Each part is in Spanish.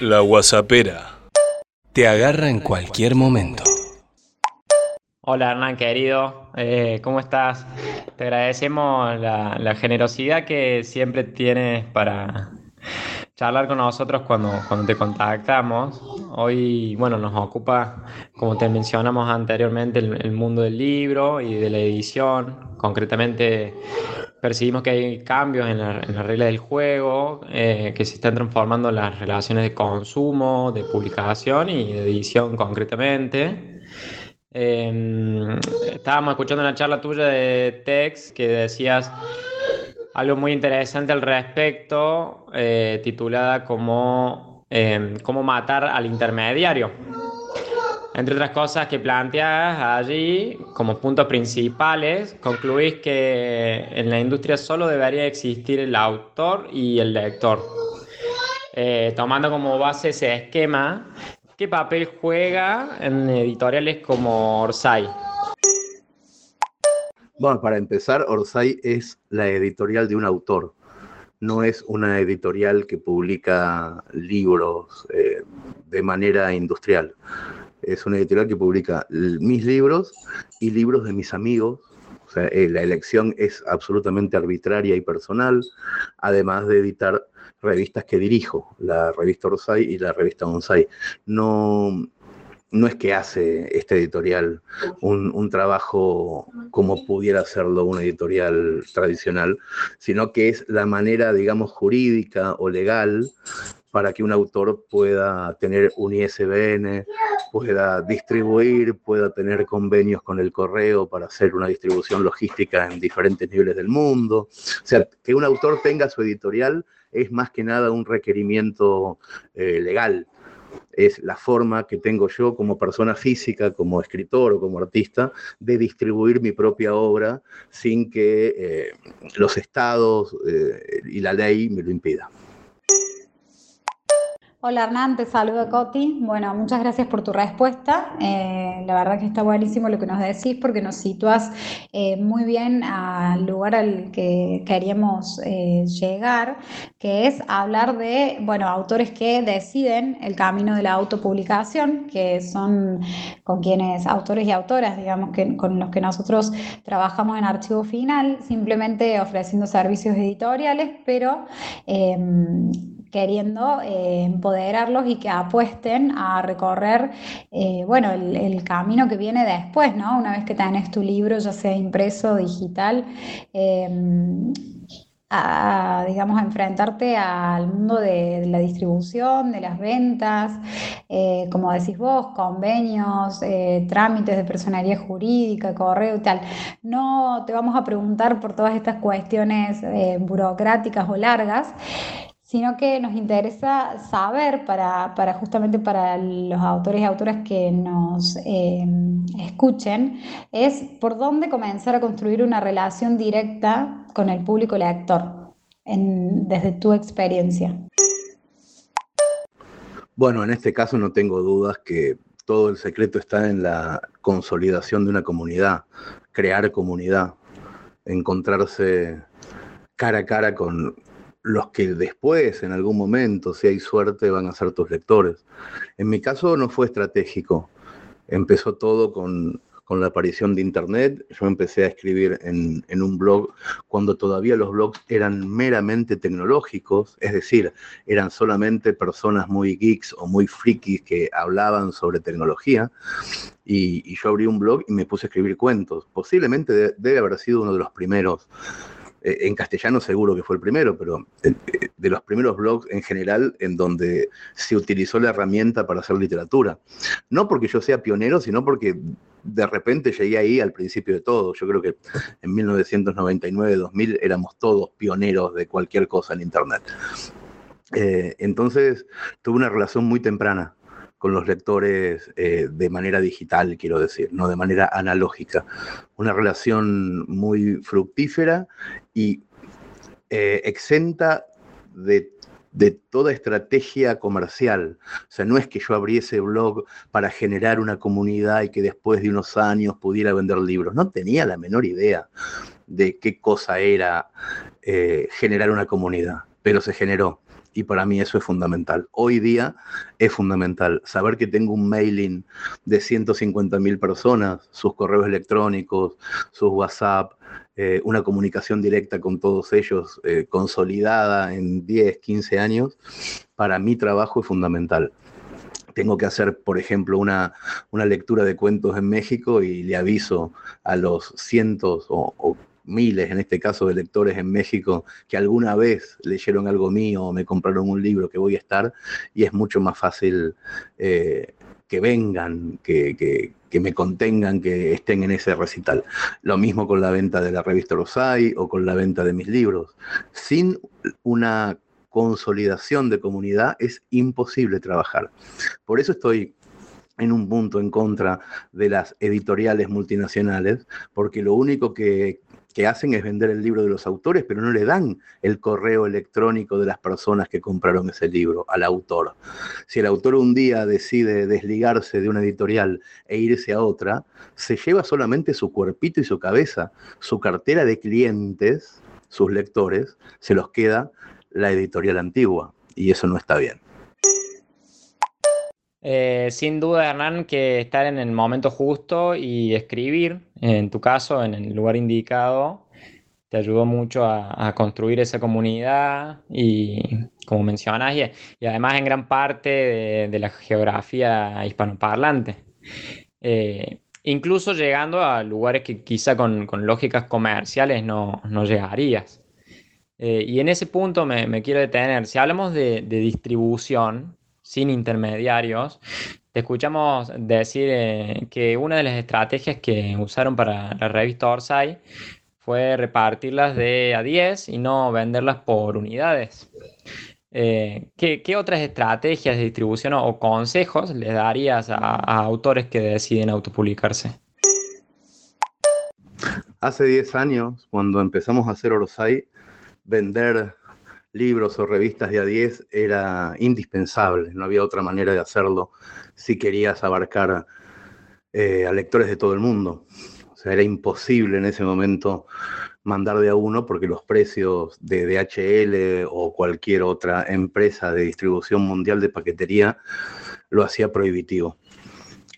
La Guasapera. Te agarra en cualquier momento. Hola Hernán, querido, eh, ¿cómo estás? Te agradecemos la, la generosidad que siempre tienes para charlar con nosotros cuando, cuando te contactamos. Hoy, bueno, nos ocupa, como te mencionamos anteriormente, el, mundo del libro y de la edición. Concretamente, percibimos que hay cambios en la, en la regla del juego, eh, que se están transformando las relaciones de consumo, de publicación y de edición concretamente. Eh, estábamos escuchando una charla tuya de Tex que decías algo muy interesante al respecto, eh, titulada como eh, Cómo matar al intermediario. Entre otras cosas que planteas allí como puntos principales, concluís que en la industria solo debería existir el autor y el lector. Eh, tomando como base ese esquema, ¿qué papel juega en editoriales como Orsay? Bueno, para empezar, Orsay es la editorial de un autor. No es una editorial que publica libros eh, de manera industrial. Es una editorial que publica mis libros y libros de mis amigos. O sea, eh, la elección es absolutamente arbitraria y personal, además de editar revistas que dirijo, la revista Orsay y la revista Onsay. No, no es que hace este editorial un, un, trabajo como pudiera hacerlo una editorial tradicional, sino que es la manera, digamos, jurídica o legal para que un autor pueda tener un ISBN, pueda distribuir, pueda tener convenios con el correo para hacer una distribución logística en diferentes niveles del mundo. O sea, que un autor tenga su editorial es más que nada un requerimiento eh, legal es la forma que tengo yo como persona física, como escritor o como artista, de distribuir mi propia obra sin que eh, los estados eh, y la ley me lo impidan. Hola Hernán, te saluda Coti. Bueno, muchas gracias por tu respuesta. Eh, la verdad que está buenísimo lo que nos decís porque nos sitúas eh, muy bien al lugar al que queríamos eh, llegar, que es hablar de, bueno, autores que deciden el camino de la autopublicación, que son con quienes, autores y autoras, digamos, que, con los que nosotros trabajamos en archivo final, simplemente ofreciendo servicios editoriales, pero queriendo eh, empoderarlos y que apuesten a recorrer, eh, bueno, el, camino que viene después, ¿no? Una vez que tenés tu libro, ya sea impreso o digital, eh, a, digamos, a enfrentarte al mundo de, la distribución, de las ventas, eh, como decís vos, convenios, trámites de personería jurídica, correo y tal. No te vamos a preguntar por todas estas cuestiones burocráticas o largas, sino que nos interesa saber para, para, justamente para los autores y autoras que nos eh, escuchen, es por dónde comenzar a construir una relación directa con el público lector, en, desde tu experiencia. Bueno, en este caso no tengo dudas que todo el secreto está en la consolidación de una comunidad, crear comunidad, encontrarse cara a cara con, los que después, en algún momento, si hay suerte, van a ser tus lectores. En mi caso no fue estratégico. Empezó todo con, con la aparición de Internet. Yo empecé a escribir en, en, un blog cuando todavía los blogs eran meramente tecnológicos, es decir, eran solamente personas muy geeks o muy frikis que hablaban sobre tecnología. Y, yo abrí un blog y me puse a escribir cuentos. Posiblemente de, debe haber sido uno de los primeros en castellano seguro que fue el primero, pero de los primeros blogs en general en donde se utilizó la herramienta para hacer literatura. No porque yo sea pionero, sino porque de repente llegué ahí al principio de todo. Yo creo que en 1999-2000 éramos todos pioneros de cualquier cosa en Internet. Eh, entonces tuve una relación muy temprana con los lectores eh, de manera digital, quiero decir, no de manera analógica. Una relación muy fructífera y eh, exenta de, de, toda estrategia comercial. O sea, no es que yo abriese blog para generar una comunidad y que después de unos años pudiera vender libros. No tenía la menor idea de qué cosa era eh, generar una comunidad, pero se generó Y para mí eso es fundamental. Hoy día es fundamental saber que tengo un mailing de 150 mil personas, sus correos electrónicos, sus WhatsApp, eh, una comunicación directa con todos ellos eh, consolidada en 10, 15 años, para mi trabajo es fundamental tengo que hacer, por ejemplo, una, lectura de cuentos en México y le aviso a los cientos o, miles, en este caso, de lectores en México que alguna vez leyeron algo mío o me compraron un libro que voy a estar y es mucho más fácil eh, que vengan, que, me contengan, que estén en ese recital. Lo mismo con la venta de la revista Rosai o con la venta de mis libros. Sin una consolidación de comunidad es imposible trabajar. Por eso estoy en un punto en contra de las editoriales multinacionales, porque lo único que, hacen es vender el libro de los autores, pero no le dan el correo electrónico de las personas que compraron ese libro al autor. Si el autor un día decide desligarse de una editorial e irse a otra, se lleva solamente su cuerpito y su cabeza, su cartera de clientes, sus lectores, se los queda la editorial antigua y eso no está bien. Eh, sin duda, Hernán, que estar en el momento justo y escribir, en tu caso, en el lugar indicado, te ayudó mucho a, construir esa comunidad y, como mencionas, y, además en gran parte de, la geografía hispanoparlante. Eh, incluso llegando a lugares que quizá con, lógicas comerciales no, no llegarías. Eh, y en ese punto me, quiero detener. Si hablamos de, distribución sin intermediarios, te escuchamos decir eh, que una de las estrategias que usaron para la revista Orsay fue repartirlas de a 10 y no venderlas por unidades. Eh, ¿qué, otras estrategias de distribución o, consejos le darías a, a, autores que deciden autopublicarse? Hace 10 años, cuando empezamos a hacer Orsay, vender libros o revistas de a 10 era indispensable, no había otra manera de hacerlo si querías abarcar eh, a lectores de todo el mundo. O sea, era imposible en ese momento mandar de a uno porque los precios de DHL o cualquier otra empresa de distribución mundial de paquetería lo hacía prohibitivo.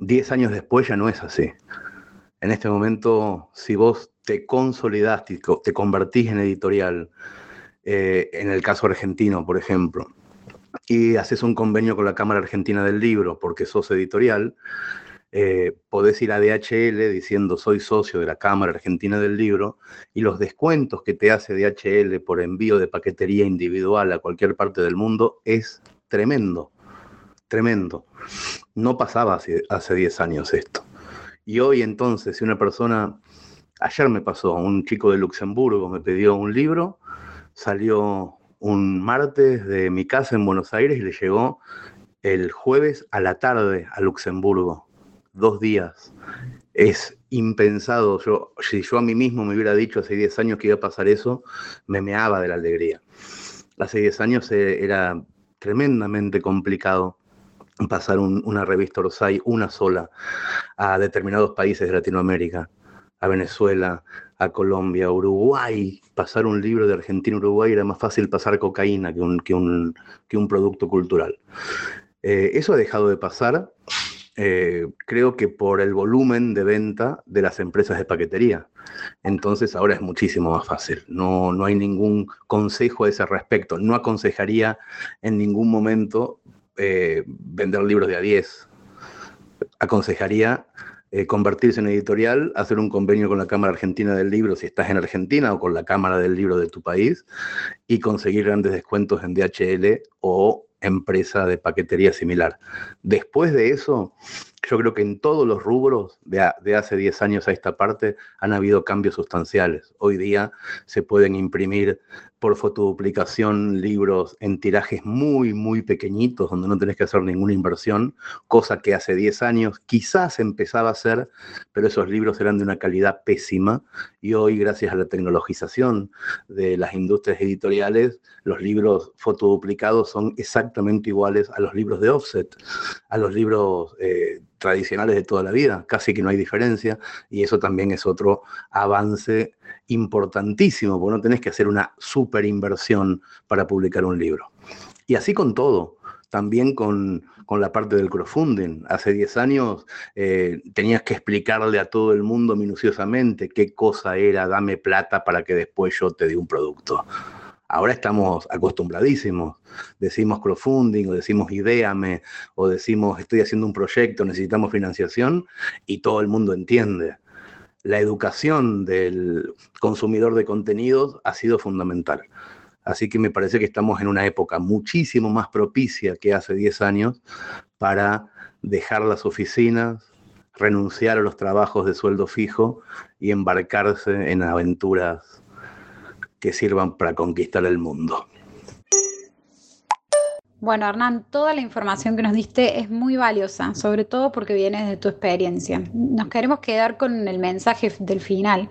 Diez años después ya no es así. En este momento, si vos te consolidaste, te convertís en editorial, eh, en el caso argentino, por ejemplo, y haces un convenio con la Cámara Argentina del Libro porque sos editorial, eh, podés ir a DHL diciendo soy socio de la Cámara Argentina del Libro y los descuentos que te hace DHL por envío de paquetería individual a cualquier parte del mundo es tremendo, tremendo. No pasaba hace, hace 10 años esto. Y hoy entonces, si una persona Ayer me pasó, un chico de Luxemburgo me pidió un libro, salió un martes de mi casa en Buenos Aires y le llegó el jueves a la tarde a Luxemburgo, dos días. Es impensado, yo, si yo a mí mismo me hubiera dicho hace 10 años que iba a pasar eso, me meaba de la alegría. Hace 10 años eh, era tremendamente complicado pasar una revista Orsay, una sola, a determinados países de Latinoamérica a Venezuela, a Colombia, Uruguay. Pasar un libro de Argentina a Uruguay era más fácil pasar cocaína que un, que un, que un producto cultural. Eh, eso ha dejado de pasar, eh, creo que por el volumen de venta de las empresas de paquetería. Entonces ahora es muchísimo más fácil. No, no hay ningún consejo a ese respecto. No aconsejaría en ningún momento eh, vender libros de a 10. Aconsejaría eh, convertirse en editorial, hacer un convenio con la Cámara Argentina del Libro si estás en Argentina o con la Cámara del Libro de tu país y conseguir grandes descuentos en DHL o empresa de paquetería similar. Después de eso, yo creo que en todos los rubros de, de, hace 10 años a esta parte han habido cambios sustanciales. Hoy día se pueden imprimir por fotoduplicación libros en tirajes muy, muy pequeñitos, donde no tenés que hacer ninguna inversión, cosa que hace 10 años quizás empezaba a hacer, pero esos libros eran de una calidad pésima y hoy, gracias a la tecnologización de las industrias editoriales, los libros fotoduplicados son exactamente iguales a los libros de offset, a los libros... Eh, tradicionales de toda la vida, casi que no hay diferencia, y eso también es otro avance importantísimo, porque no tenés que hacer una super inversión para publicar un libro. Y así con todo, también con, la parte del crowdfunding. Hace 10 años eh, tenías que explicarle a todo el mundo minuciosamente qué cosa era, dame plata para que después yo te dé un producto. Ahora estamos acostumbradísimos. Decimos crowdfunding o decimos ideame o decimos estoy haciendo un proyecto, necesitamos financiación y todo el mundo entiende. La educación del consumidor de contenidos ha sido fundamental. Así que me parece que estamos en una época muchísimo más propicia que hace 10 años para dejar las oficinas, renunciar a los trabajos de sueldo fijo y embarcarse en aventuras que sirvan para conquistar el mundo. Bueno, Hernán, toda la información que nos diste es muy valiosa, sobre todo porque viene de tu experiencia. Nos queremos quedar con el mensaje del final,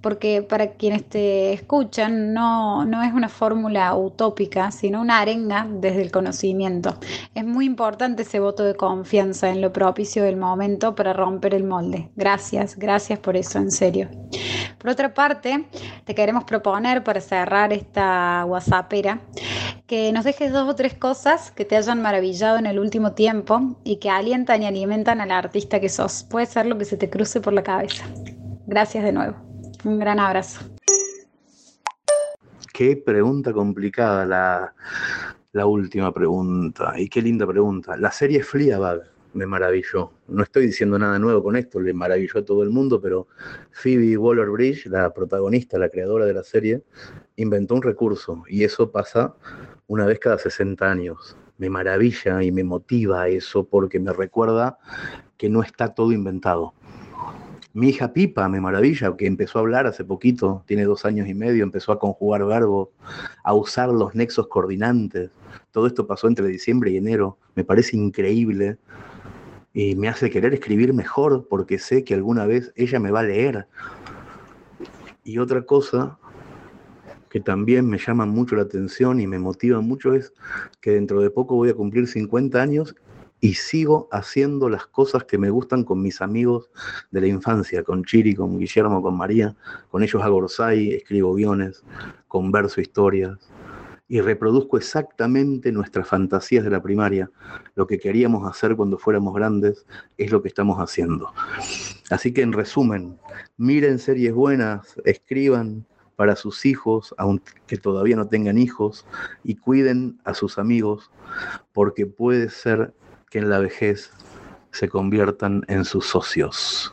porque para quienes te escuchan no, no es una fórmula utópica, sino una arenga desde el conocimiento. Es muy importante ese voto de confianza en lo propicio del momento para romper el molde. Gracias, gracias por eso, en serio. Por otra parte, te queremos proponer para cerrar esta WhatsAppera que nos dejes dos o tres cosas que te hayan maravillado en el último tiempo y que alientan y alimentan al artista que sos. Puede ser lo que se te cruce por la cabeza. Gracias de nuevo. Un gran abrazo. Qué pregunta complicada la, última pregunta. Y qué linda pregunta. La serie Fleabag me maravilló. No estoy diciendo nada nuevo con esto, le maravilló a todo el mundo, pero Phoebe Waller-Bridge, la protagonista, la creadora de la serie, inventó un recurso y eso pasa una vez cada 60 años. Me maravilla y me motiva eso porque me recuerda que no está todo inventado. Mi hija Pipa me maravilla, que empezó a hablar hace poquito, tiene dos años y medio, empezó a conjugar verbos, a usar los nexos coordinantes. Todo esto pasó entre diciembre y enero. Me parece increíble y me hace querer escribir mejor porque sé que alguna vez ella me va a leer. Y otra cosa que también me llaman mucho la atención y me motivan mucho es que dentro de poco voy a cumplir 50 años y sigo haciendo las cosas que me gustan con mis amigos de la infancia, con Chiri, con Guillermo, con María, con ellos hago Orsay, escribo guiones, converso historias y reproduzco exactamente nuestras fantasías de la primaria. Lo que queríamos hacer cuando fuéramos grandes es lo que estamos haciendo. Así que en resumen, miren series buenas, escriban, para sus hijos, aunque todavía no tengan hijos, y cuiden a sus amigos, porque puede ser que en la vejez se conviertan en sus socios.